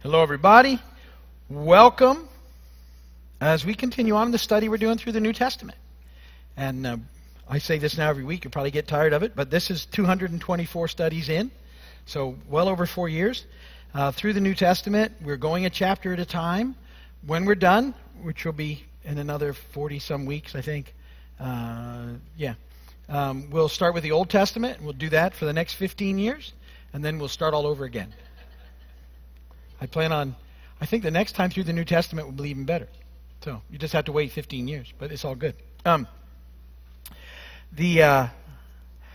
Hello, everybody. Welcome as we continue on the study we're doing through the New Testament. And uh, I say this now every week, you probably get tired of it, but this is 224 studies in, so well over four years. Uh, through the New Testament, we're going a chapter at a time. When we're done, which will be in another 40 some weeks, I think, uh, yeah, um, we'll start with the Old Testament, and we'll do that for the next 15 years, and then we'll start all over again. I plan on, I think the next time through the New Testament will be even better. So you just have to wait 15 years, but it's all good. Um, the, uh,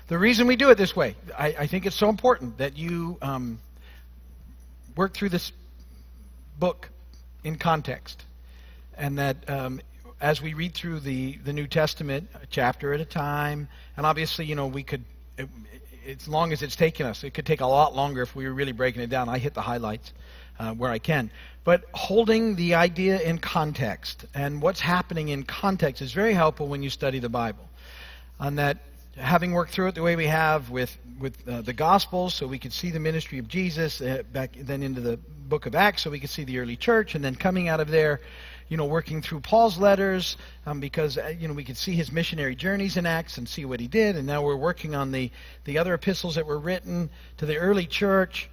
the reason we do it this way, I, I think it's so important that you um, work through this book in context. And that um, as we read through the, the New Testament, a chapter at a time, and obviously, you know, we could, it, as long as it's taken us, it could take a lot longer if we were really breaking it down. I hit the highlights uh, where I can. But holding the idea in context and what's happening in context is very helpful when you study the Bible. On that, having worked through it the way we have with with uh, the Gospels, so we could see the ministry of Jesus uh, back then into the book of Acts, so we could see the early church, and then coming out of there, you know, working through Paul's letters um, because uh, you know we could see his missionary journeys in Acts and see what he did, and now we're working on the the other epistles that were written to the early church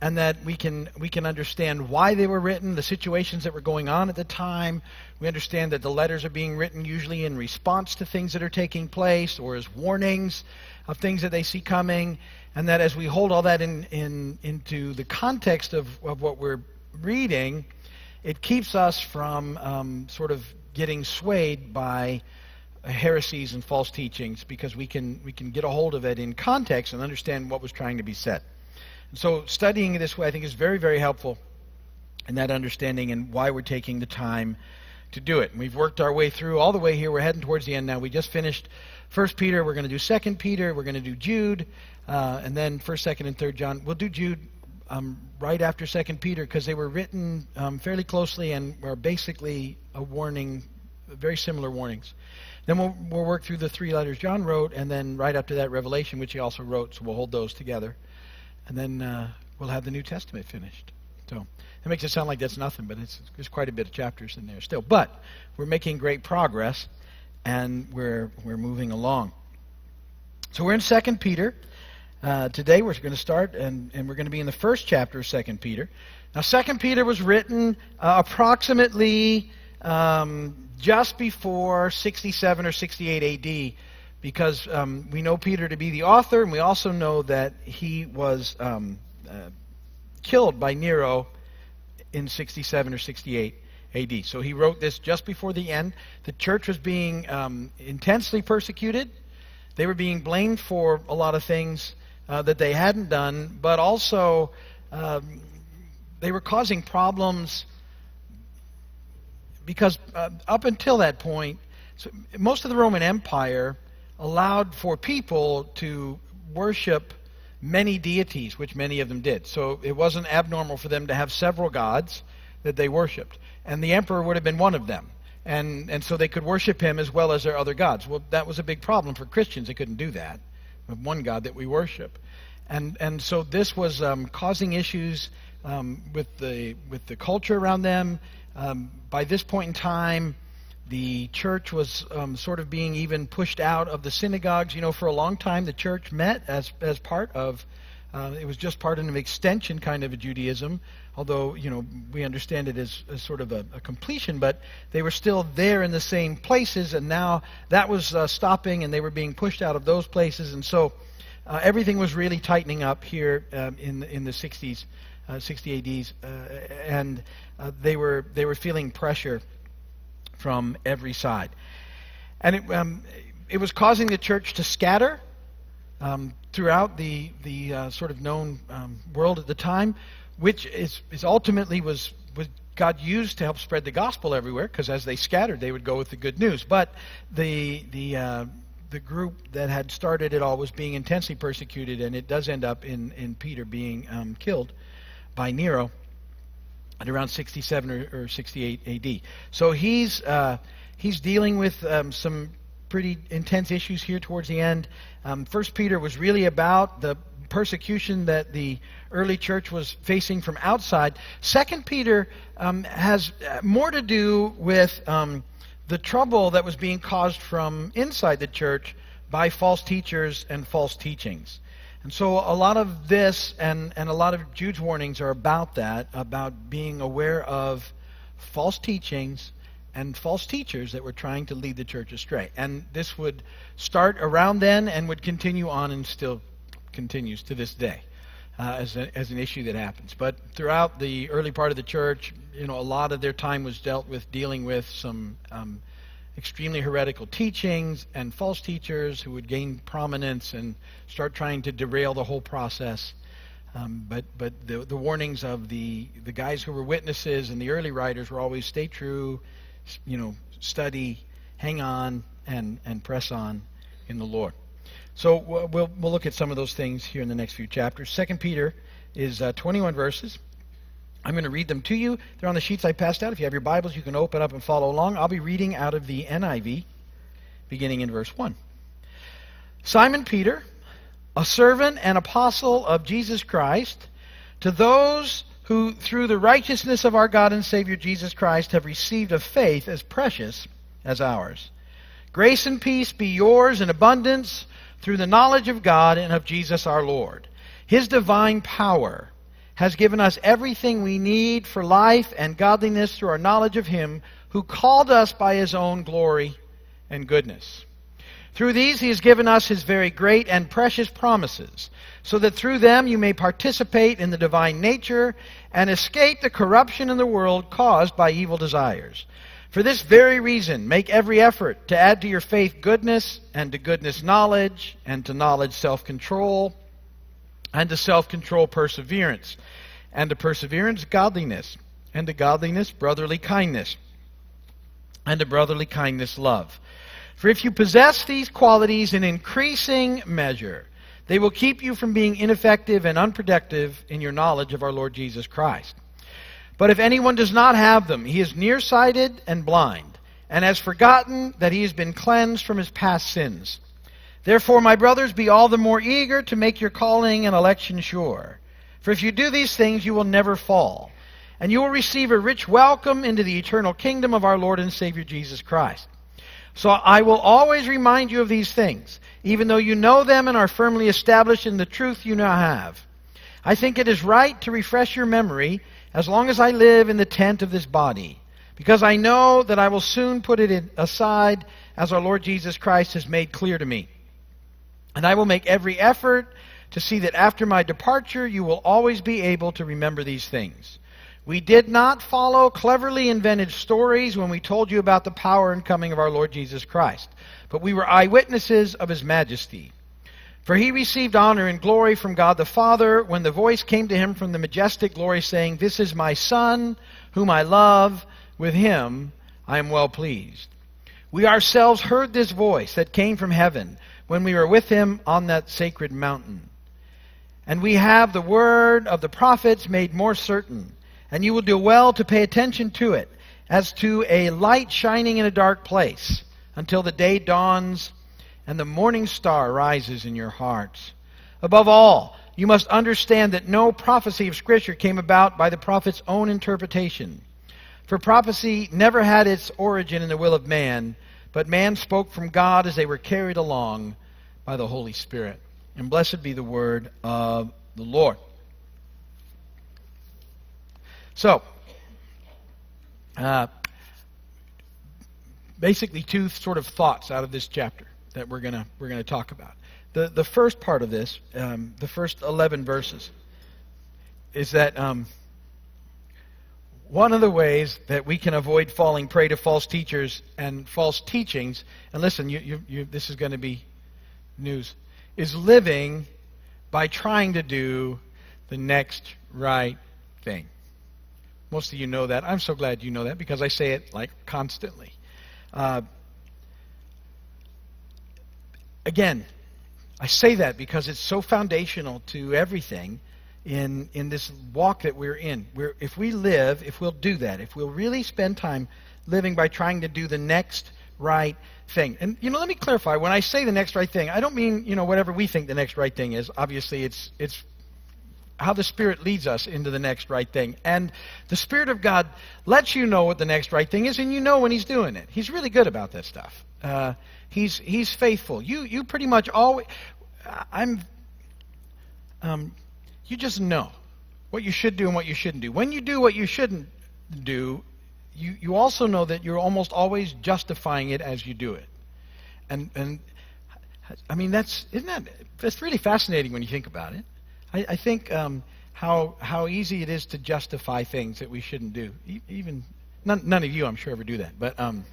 and that we can we can understand why they were written, the situations that were going on at the time. We understand that the letters are being written usually in response to things that are taking place or as warnings of things that they see coming, and that as we hold all that in, in into the context of, of what we're reading, it keeps us from um, sort of getting swayed by heresies and false teachings because we can we can get a hold of it in context and understand what was trying to be said. So studying this way, I think, is very, very helpful in that understanding and why we're taking the time to do it. And we've worked our way through all the way here. We're heading towards the end now. We just finished First Peter. We're going to do Second Peter. We're going to do Jude, uh, and then First, Second, and Third John. We'll do Jude um, right after Second Peter because they were written um, fairly closely and are basically a warning, very similar warnings. Then we'll, we'll work through the three letters John wrote, and then right after that, Revelation, which he also wrote. So we'll hold those together and then uh, we'll have the New Testament finished. So it makes it sound like that's nothing, but it's, there's quite a bit of chapters in there still. But we're making great progress, and we're we're moving along. So we're in Second Peter. Uh, today we're going to start, and, and we're going to be in the first chapter of Second Peter. Now, Second Peter was written uh, approximately um, just before 67 or 68 AD because um, we know Peter to be the author, and we also know that he was um, uh, killed by Nero in 67 or 68 AD. So he wrote this just before the end. The church was being um, intensely persecuted. They were being blamed for a lot of things uh, that they hadn't done, but also um, they were causing problems because uh, up until that point, so most of the Roman Empire allowed for people to worship many deities, which many of them did. So it wasn't abnormal for them to have several gods that they worshiped. And the emperor would have been one of them. And, and so they could worship him as well as their other gods. Well, that was a big problem for Christians. They couldn't do that one God that we worship. And, and so this was um, causing issues um, with, the, with the culture around them. Um, by this point in time, the church was um, sort of being even pushed out of the synagogues. You know, for a long time, the church met as, as part of, uh, it was just part of an extension kind of a Judaism, although, you know, we understand it as, as sort of a, a, completion, but they were still there in the same places, and now that was uh, stopping, and they were being pushed out of those places, and so uh, everything was really tightening up here um, in, in the 60s, uh, 60 ADs, uh, and uh, they, were, they were feeling pressure from every side. And it, um, it was causing the church to scatter um, throughout the, the uh, sort of known um, world at the time, which is, is ultimately was, was God used to help spread the gospel everywhere, because as they scattered, they would go with the good news. But the, the, uh, the group that had started it all was being intensely persecuted, and it does end up in, in Peter being um, killed by Nero at around 67 or, or 68 AD. So he's uh, he's dealing with um, some pretty intense issues here towards the end. Um, First Peter was really about the persecution that the early church was facing from outside. Second Peter um, has uh, more to do with um, the trouble that was being caused from inside the church by false teachers and false teachings. And so a lot of this and, and a lot of Jude's warnings are about that, about being aware of false teachings and false teachers that were trying to lead the church astray. And this would start around then and would continue on and still continues to this day uh, as, a, as an issue that happens. But throughout the early part of the church, you know, a lot of their time was dealt with dealing with some um, extremely heretical teachings and false teachers who would gain prominence and start trying to derail the whole process. Um, but but the, the warnings of the, the guys who were witnesses and the early writers were always stay true, you know, study, hang on, and, and press on in the Lord. So we'll, we'll look at some of those things here in the next few chapters. Second Peter is uh, 21 verses. I'm going to read them to you. They're on the sheets I passed out. If you have your Bibles, you can open up and follow along. I'll be reading out of the NIV, beginning in verse 1. Simon Peter, a servant and apostle of Jesus Christ, to those who, through the righteousness of our God and Savior Jesus Christ, have received a faith as precious as ours. Grace and peace be yours in abundance through the knowledge of God and of Jesus our Lord. His divine power has given us everything we need for life and godliness through our knowledge of Him who called us by His own glory and goodness. Through these he has given us his very great and precious promises, so that through them you may participate in the divine nature and escape the corruption in the world caused by evil desires. For this very reason, make every effort to add to your faith goodness, and to goodness knowledge, and to knowledge self control, and to self control perseverance, and to perseverance godliness, and to godliness brotherly kindness, and to brotherly kindness love. For if you possess these qualities in increasing measure, they will keep you from being ineffective and unproductive in your knowledge of our Lord Jesus Christ. But if anyone does not have them, he is nearsighted and blind, and has forgotten that he has been cleansed from his past sins. Therefore, my brothers, be all the more eager to make your calling and election sure. For if you do these things, you will never fall, and you will receive a rich welcome into the eternal kingdom of our Lord and Savior Jesus Christ. So I will always remind you of these things even though you know them and are firmly established in the truth you now have. I think it is right to refresh your memory as long as I live in the tent of this body, because I know that I will soon put it aside as our Lord Jesus Christ has made clear to me. And I will make every effort to see that after my departure you will always be able to remember these things. We did not follow cleverly invented stories when we told you about the power and coming of our Lord Jesus Christ but we were eyewitnesses of his majesty. For he received honor and glory from God the Father when the voice came to him from the majestic glory, saying, This is my Son, whom I love. With him I am well pleased. We ourselves heard this voice that came from heaven when we were with him on that sacred mountain. And we have the word of the prophets made more certain, and you will do well to pay attention to it, as to a light shining in a dark place until the day dawns and the morning star rises in your hearts. Above all, you must understand that no prophecy of Scripture came about by the prophet's own interpretation. For prophecy never had its origin in the will of man, but man spoke from God as they were carried along by the Holy Spirit. And blessed be the word of the Lord. So, uh, basically two sort of thoughts out of this chapter that we're gonna we're gonna talk about. The the first part of this, um, the first eleven verses, is that um, one of the ways that we can avoid falling prey to false teachers and false teachings, and listen, you, you, you, this is going to be news, is living by trying to do the next right thing. Most of you know that. I'm so glad you know that because I say it like constantly. Uh, again, I say that because it's so foundational to everything in, in this walk that we're in. We're, if we live, if we'll do that, if we'll really spend time living by trying to do the next right thing. And, you know, let me clarify. When I say the next right thing, I don't mean, you know, whatever we think the next right thing is. Obviously, it's, it's how the Spirit leads us into the next right thing. And the Spirit of God lets you know what the next right thing is, and you know when He's doing it. He's really good about that stuff. Uh, he's He's faithful. You you pretty much always. I'm. Um, you just know what you should do and what you shouldn't do. When you do what you shouldn't do, you, you also know that you're almost always justifying it as you do it. And, and I mean, that's, isn't that, that's really fascinating when you think about it. I, I think um, how, how easy it is to justify things that we shouldn't do. Even, none, none of you, I'm sure, ever do that. But um,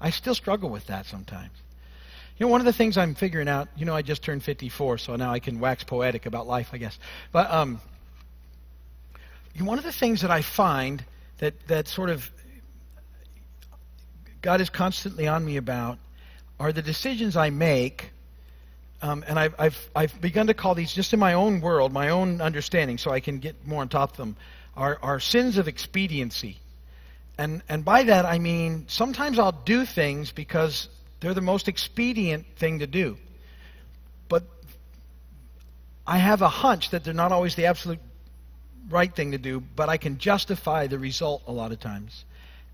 I still struggle with that sometimes. You know, one of the things I'm figuring out, you know, I just turned 54, so now I can wax poetic about life, I guess. But um, one of the things that I find that, that sort of God is constantly on me about are the decisions I make. Um, and I've, I've, I've begun to call these, just in my own world, my own understanding, so I can get more on top of them, are, are sins of expediency. And, and by that I mean sometimes I'll do things because they're the most expedient thing to do. But I have a hunch that they're not always the absolute right thing to do, but I can justify the result a lot of times.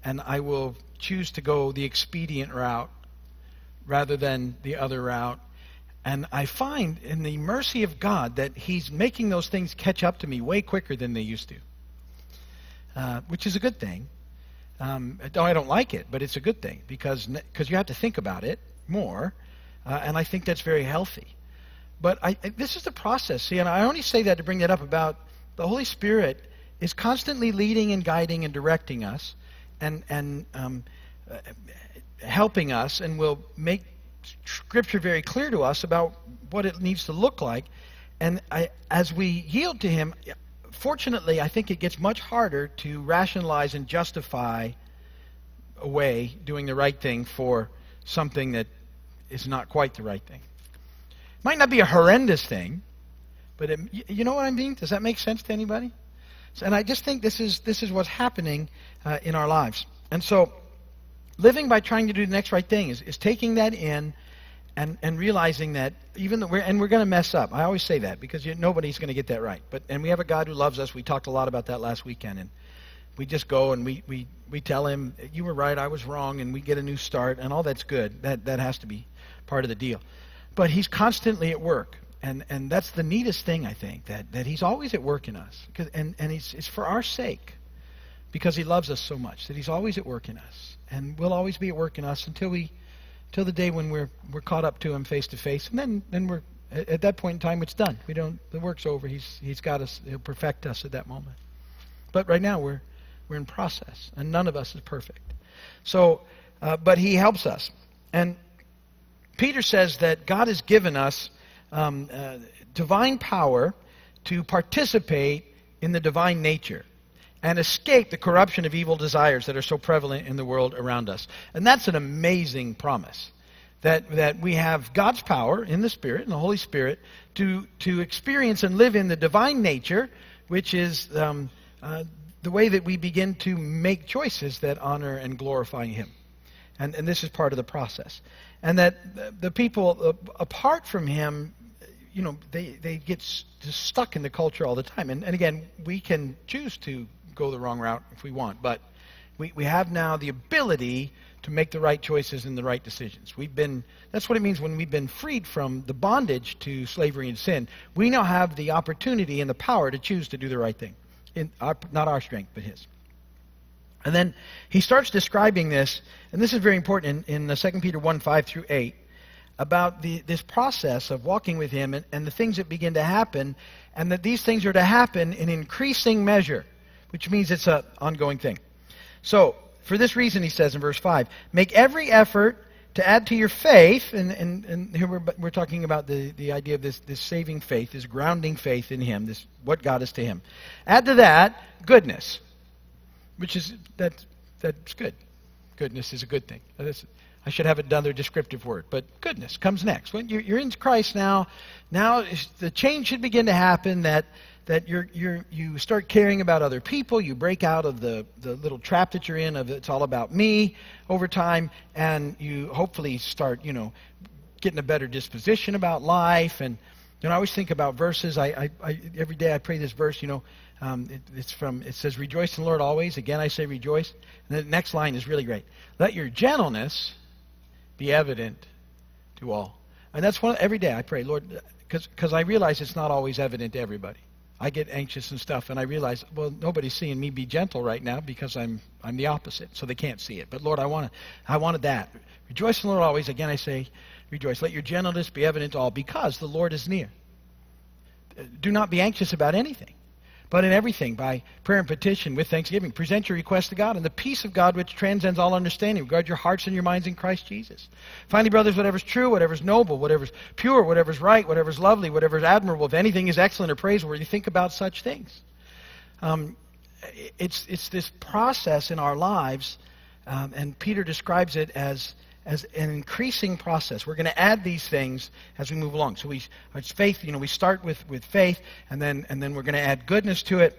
And I will choose to go the expedient route rather than the other route. And I find in the mercy of God that He's making those things catch up to me way quicker than they used to, uh, which is a good thing. Um, I don't like it, but it's a good thing because because you have to think about it more, uh, and I think that's very healthy. But I, this is the process. See, and I only say that to bring that up about the Holy Spirit is constantly leading and guiding and directing us, and and um, uh, helping us, and will make Scripture very clear to us about what it needs to look like. And I, as we yield to Him, fortunately, I think it gets much harder to rationalize and justify away doing the right thing for something that is not quite the right thing. It might not be a horrendous thing, but it, you know what I mean? Does that make sense to anybody? And I just think this is this is what's happening uh, in our lives. And so, living by trying to do the next right thing is, is taking that in and, and realizing that even though we're, and we're going to mess up. I always say that because you, nobody's going to get that right. But and we have a God who loves us. We talked a lot about that last weekend, and we just go and we, we, we tell him you were right, I was wrong, and we get a new start, and all that's good. That that has to be part of the deal. But he's constantly at work, and and that's the neatest thing I think that that he's always at work in us, and and he's, it's for our sake, because he loves us so much that he's always at work in us, and will always be at work in us until we till the day when we're we're caught up to him face to face, and then then we're at, at that point in time it's done. We don't the work's over. He's he's got us. He'll perfect us at that moment. But right now we're we're in process, and none of us is perfect. So, uh, but he helps us, and Peter says that God has given us um, uh, divine power to participate in the divine nature and escape the corruption of evil desires that are so prevalent in the world around us. And that's an amazing promise. That, that we have God's power in the Spirit, in the Holy Spirit, to, to experience and live in the divine nature, which is um, uh, the way that we begin to make choices that honor and glorify Him. And, and this is part of the process. And that the people uh, apart from Him, you know, they, they get st- stuck in the culture all the time. And, and again, we can choose to go the wrong route if we want. But we, we have now the ability to make the right choices and the right decisions. We've been that's what it means when we've been freed from the bondage to slavery and sin. We now have the opportunity and the power to choose to do the right thing. In our, not our strength, but his. And then he starts describing this, and this is very important in, in 2 Peter 1 5 through 8, about the, this process of walking with him and, and the things that begin to happen, and that these things are to happen in increasing measure which means it's an ongoing thing. So, for this reason, he says in verse 5, make every effort to add to your faith, and, and, and here we're, we're talking about the, the idea of this, this saving faith, this grounding faith in him, this what God is to him. Add to that goodness, which is, that, that's good. Goodness is a good thing. That's, I should have another descriptive word, but goodness comes next. When you're, you're in Christ now, now the change should begin to happen that that you're, you're, you start caring about other people. You break out of the, the little trap that you're in of it's all about me over time, and you hopefully start, you know, getting a better disposition about life. And you know, I always think about verses. I, I, I every day I pray this verse. You know, um, it, it's from it says, "Rejoice in the Lord always." Again, I say rejoice. And the next line is really great. Let your gentleness be evident to all. And that's one every day I pray, Lord, because I realize it's not always evident to everybody. I get anxious and stuff, and I realize, well, nobody's seeing me be gentle right now because I'm I'm the opposite, so they can't see it. But Lord, I want to, I wanted that. Rejoice in the Lord always. Again, I say, rejoice. Let your gentleness be evident to all, because the Lord is near. Do not be anxious about anything, but in everything, by prayer and petition with thanksgiving, present your request to God, and the peace of God, which transcends all understanding, regard your hearts and your minds in Christ Jesus. Finally, brothers, whatever's true, whatever's noble, whatever's pure, whatever's right, whatever's lovely, whatever's admirable, if anything is excellent or praiseworthy, think about such things. Um, it's, it's this process in our lives, um, and Peter describes it as as an increasing process. We're going to add these things as we move along. So we, it's faith. You know, we start with with faith, and then and then we're going to add goodness to it.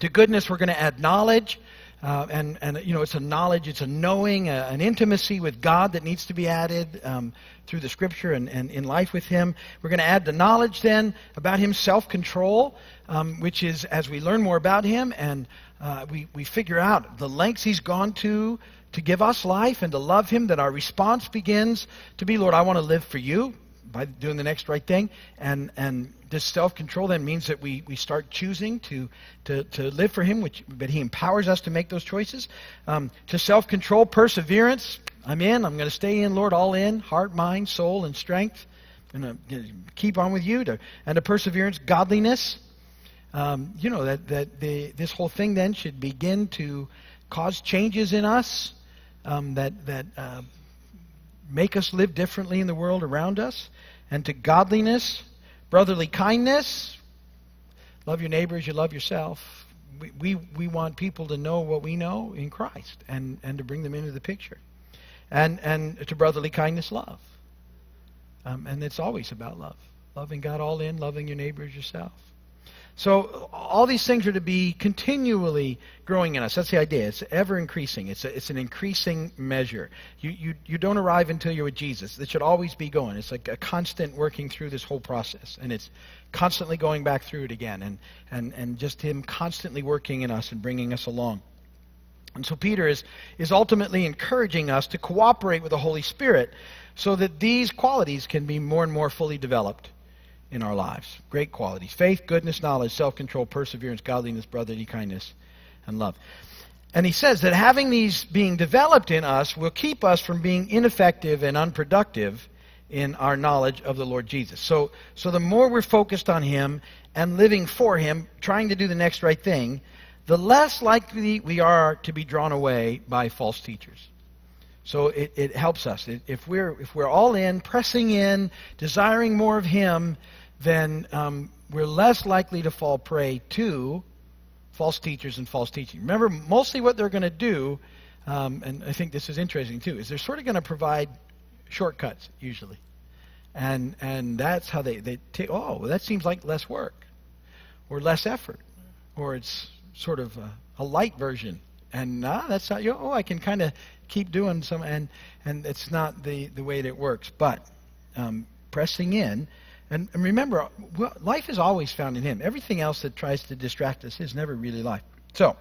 To goodness, we're going to add knowledge. Uh, and, and, you know, it's a knowledge, it's a knowing, a, an intimacy with God that needs to be added um, through the Scripture and, and in life with Him. We're going to add the knowledge then about Him, self control, um, which is as we learn more about Him and uh, we, we figure out the lengths He's gone to to give us life and to love Him, that our response begins to be, Lord, I want to live for you by doing the next right thing. And, and this self control then means that we, we start choosing to, to, to live for Him, which, but He empowers us to make those choices. Um, to self control, perseverance. I'm in. I'm going to stay in, Lord, all in heart, mind, soul, and strength. I'm going to keep on with you. To, and to perseverance, godliness. Um, you know, that, that the, this whole thing then should begin to cause changes in us um, that, that uh, make us live differently in the world around us, and to godliness, brotherly kindness. Love your neighbors, you love yourself. We, we, we want people to know what we know in Christ and, and to bring them into the picture. And, and to brotherly kindness, love. Um, and it's always about love. Loving God all in, loving your neighbors yourself. So all these things are to be continually growing in us. That's the idea. It's ever increasing. It's, a, it's an increasing measure. You, you, you don't arrive until you're with Jesus. It should always be going. It's like a constant working through this whole process. And it's constantly going back through it again. And, and, and just Him constantly working in us and bringing us along. And so Peter is, is ultimately encouraging us to cooperate with the Holy Spirit so that these qualities can be more and more fully developed in our lives. Great qualities faith, goodness, knowledge, self control, perseverance, godliness, brotherly kindness, and love. And he says that having these being developed in us will keep us from being ineffective and unproductive in our knowledge of the Lord Jesus. So, so the more we're focused on Him and living for Him, trying to do the next right thing, the less likely we are to be drawn away by false teachers. So it, it helps us. If we're, if we're all in, pressing in, desiring more of Him, then um, we're less likely to fall prey to false teachers and false teaching. Remember, mostly what they're going to do, um, and I think this is interesting too, is they're sort of going to provide shortcuts usually, and and that's how they they take. Oh, well, that seems like less work, or less effort, or it's sort of a, a light version. And nah, that's not you. Oh, I can kind of keep doing some, and and it's not the the way that it works. But um, pressing in and, and remember, life is always found in Him. Everything else that tries to distract us is never really life. So,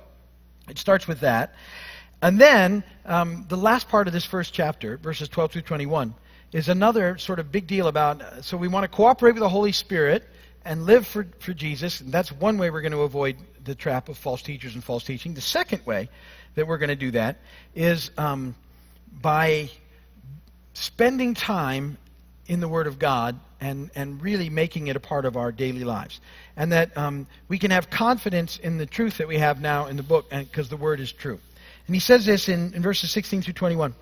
it starts with that. And then, um, the last part of this first chapter, verses 12 through 21, is another sort of big deal about. Uh, so, we want to cooperate with the Holy Spirit and live for, for Jesus. And that's one way we're going to avoid the trap of false teachers and false teaching. The second way that we're going to do that is um, by spending time in the Word of God and, and really making it a part of our daily lives. And that um, we can have confidence in the truth that we have now in the book because the Word is true. And he says this in, in verses 16 through 21.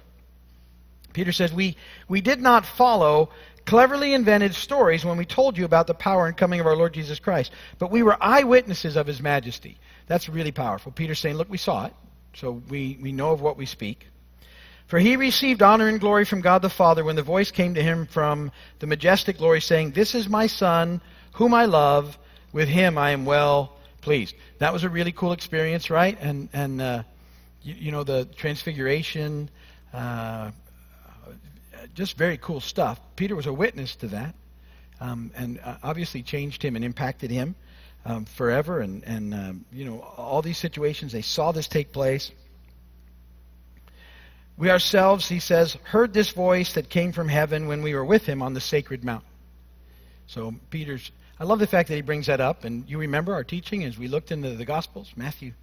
Peter says, we, we did not follow cleverly invented stories when we told you about the power and coming of our Lord Jesus Christ, but we were eyewitnesses of his majesty. That's really powerful. Peter's saying, Look, we saw it, so we, we know of what we speak. For he received honor and glory from God the Father when the voice came to him from the majestic glory saying, This is my Son, whom I love. with him I am well pleased. That was a really cool experience, right? And and uh, you, you, know the transfiguration, uh, just very cool stuff. Peter was a witness to that, um, and uh, obviously changed him and impacted him um, forever. And and um, you know all these situations, they saw this take place. We ourselves, he says, heard this voice that came from heaven when we were with him on the sacred mountain. So Peter's I love the fact that he brings that up. And you remember our teaching as we looked into the Gospels, Matthew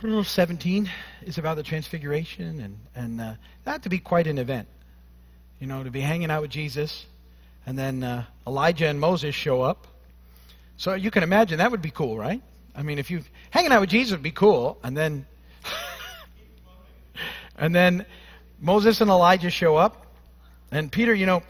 17 is about the transfiguration, and, and uh, that to be quite an event. You know, to be hanging out with Jesus, and then uh, Elijah and Moses show up. So you can imagine that would be cool, right? I mean, if you hanging out with Jesus would be cool, and then and then Moses and Elijah show up, and Peter, you know,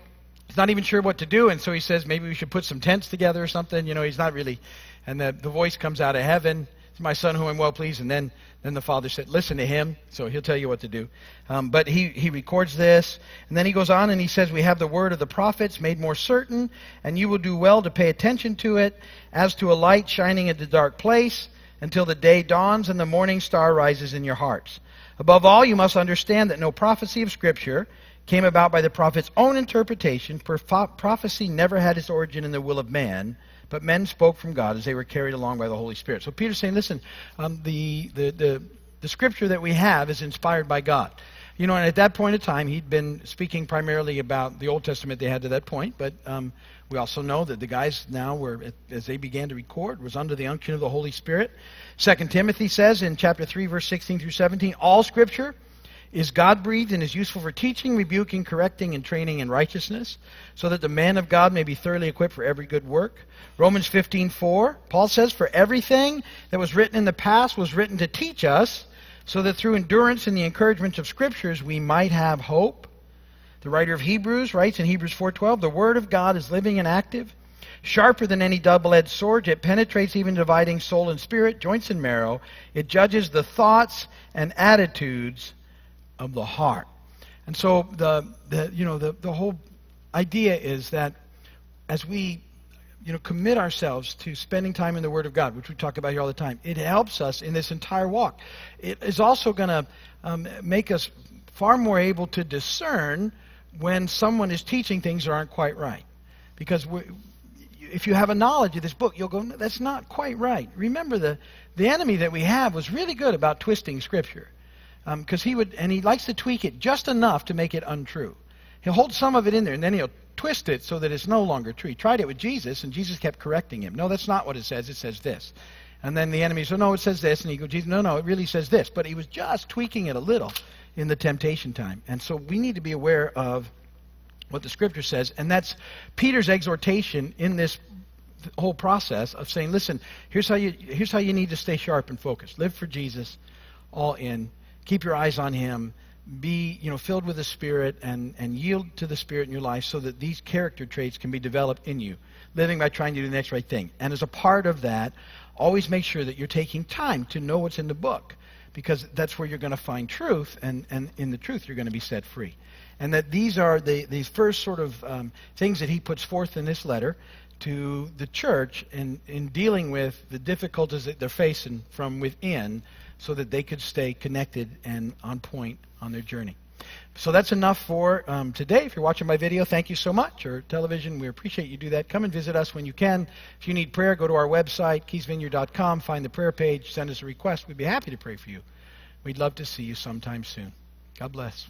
he's not even sure what to do, and so he says maybe we should put some tents together or something. You know, he's not really. And the, the voice comes out of heaven. It's my son who I'm well pleased. And then, then the father said, listen to him. So he'll tell you what to do. Um, but he, he records this. And then he goes on and he says, we have the word of the prophets made more certain, and you will do well to pay attention to it as to a light shining in the dark place until the day dawns and the morning star rises in your hearts. Above all, you must understand that no prophecy of Scripture came about by the prophet's own interpretation, for prophecy never had its origin in the will of man, but men spoke from God as they were carried along by the Holy Spirit. So Peter's saying, listen, um, the, the, the, the scripture that we have is inspired by God. You know, and at that point in time, he'd been speaking primarily about the Old Testament they had to that point, but um, we also know that the guys now were, as they began to record, was under the unction of the Holy Spirit. Second Timothy says in chapter 3, verse 16 through 17, all scripture is God breathed and is useful for teaching, rebuking, correcting, and training in righteousness, so that the man of God may be thoroughly equipped for every good work. Romans 15:4, Paul says, "For everything that was written in the past was written to teach us, so that through endurance and the encouragement of scriptures we might have hope." The writer of Hebrews writes in Hebrews 4:12, "The word of God is living and active, sharper than any double-edged sword, it penetrates even dividing soul and spirit, joints and marrow. It judges the thoughts and attitudes of the heart. And so the, the you know the, the whole idea is that as we you know commit ourselves to spending time in the Word of God, which we talk about here all the time, it helps us in this entire walk. It is also going to um, make us far more able to discern when someone is teaching things that aren't quite right, because if you have a knowledge of this book, you'll go, that's not quite right. Remember, the, the enemy that we have was really good about twisting Scripture because um, he would, and he likes to tweak it just enough to make it untrue. He'll hold some of it in there, and then he'll twist it so that it's no longer true. He tried it with Jesus, and Jesus kept correcting him. No, that's not what it says. It says this. And then the enemy said, no, it says this. And he goes, Jesus, no, no, it really says this. But he was just tweaking it a little in the temptation time. And so we need to be aware of what the scripture says. And that's Peter's exhortation in this whole process of saying, listen, here's how you, here's how you need to stay sharp and focused. Live for Jesus, all in keep your eyes on him be you know filled with the spirit and and yield to the spirit in your life so that these character traits can be developed in you living by trying to do the next right thing and as a part of that always make sure that you're taking time to know what's in the book because that's where you're going to find truth and and in the truth you're going to be set free and that these are the these first sort of um, things that he puts forth in this letter to the church in in dealing with the difficulties that they're facing from within so that they could stay connected and on point on their journey. So that's enough for um, today. If you're watching my video, thank you so much. Or television, we appreciate you do that. Come and visit us when you can. If you need prayer, go to our website, keysvineyard.com, find the prayer page, send us a request. We'd be happy to pray for you. We'd love to see you sometime soon. God bless.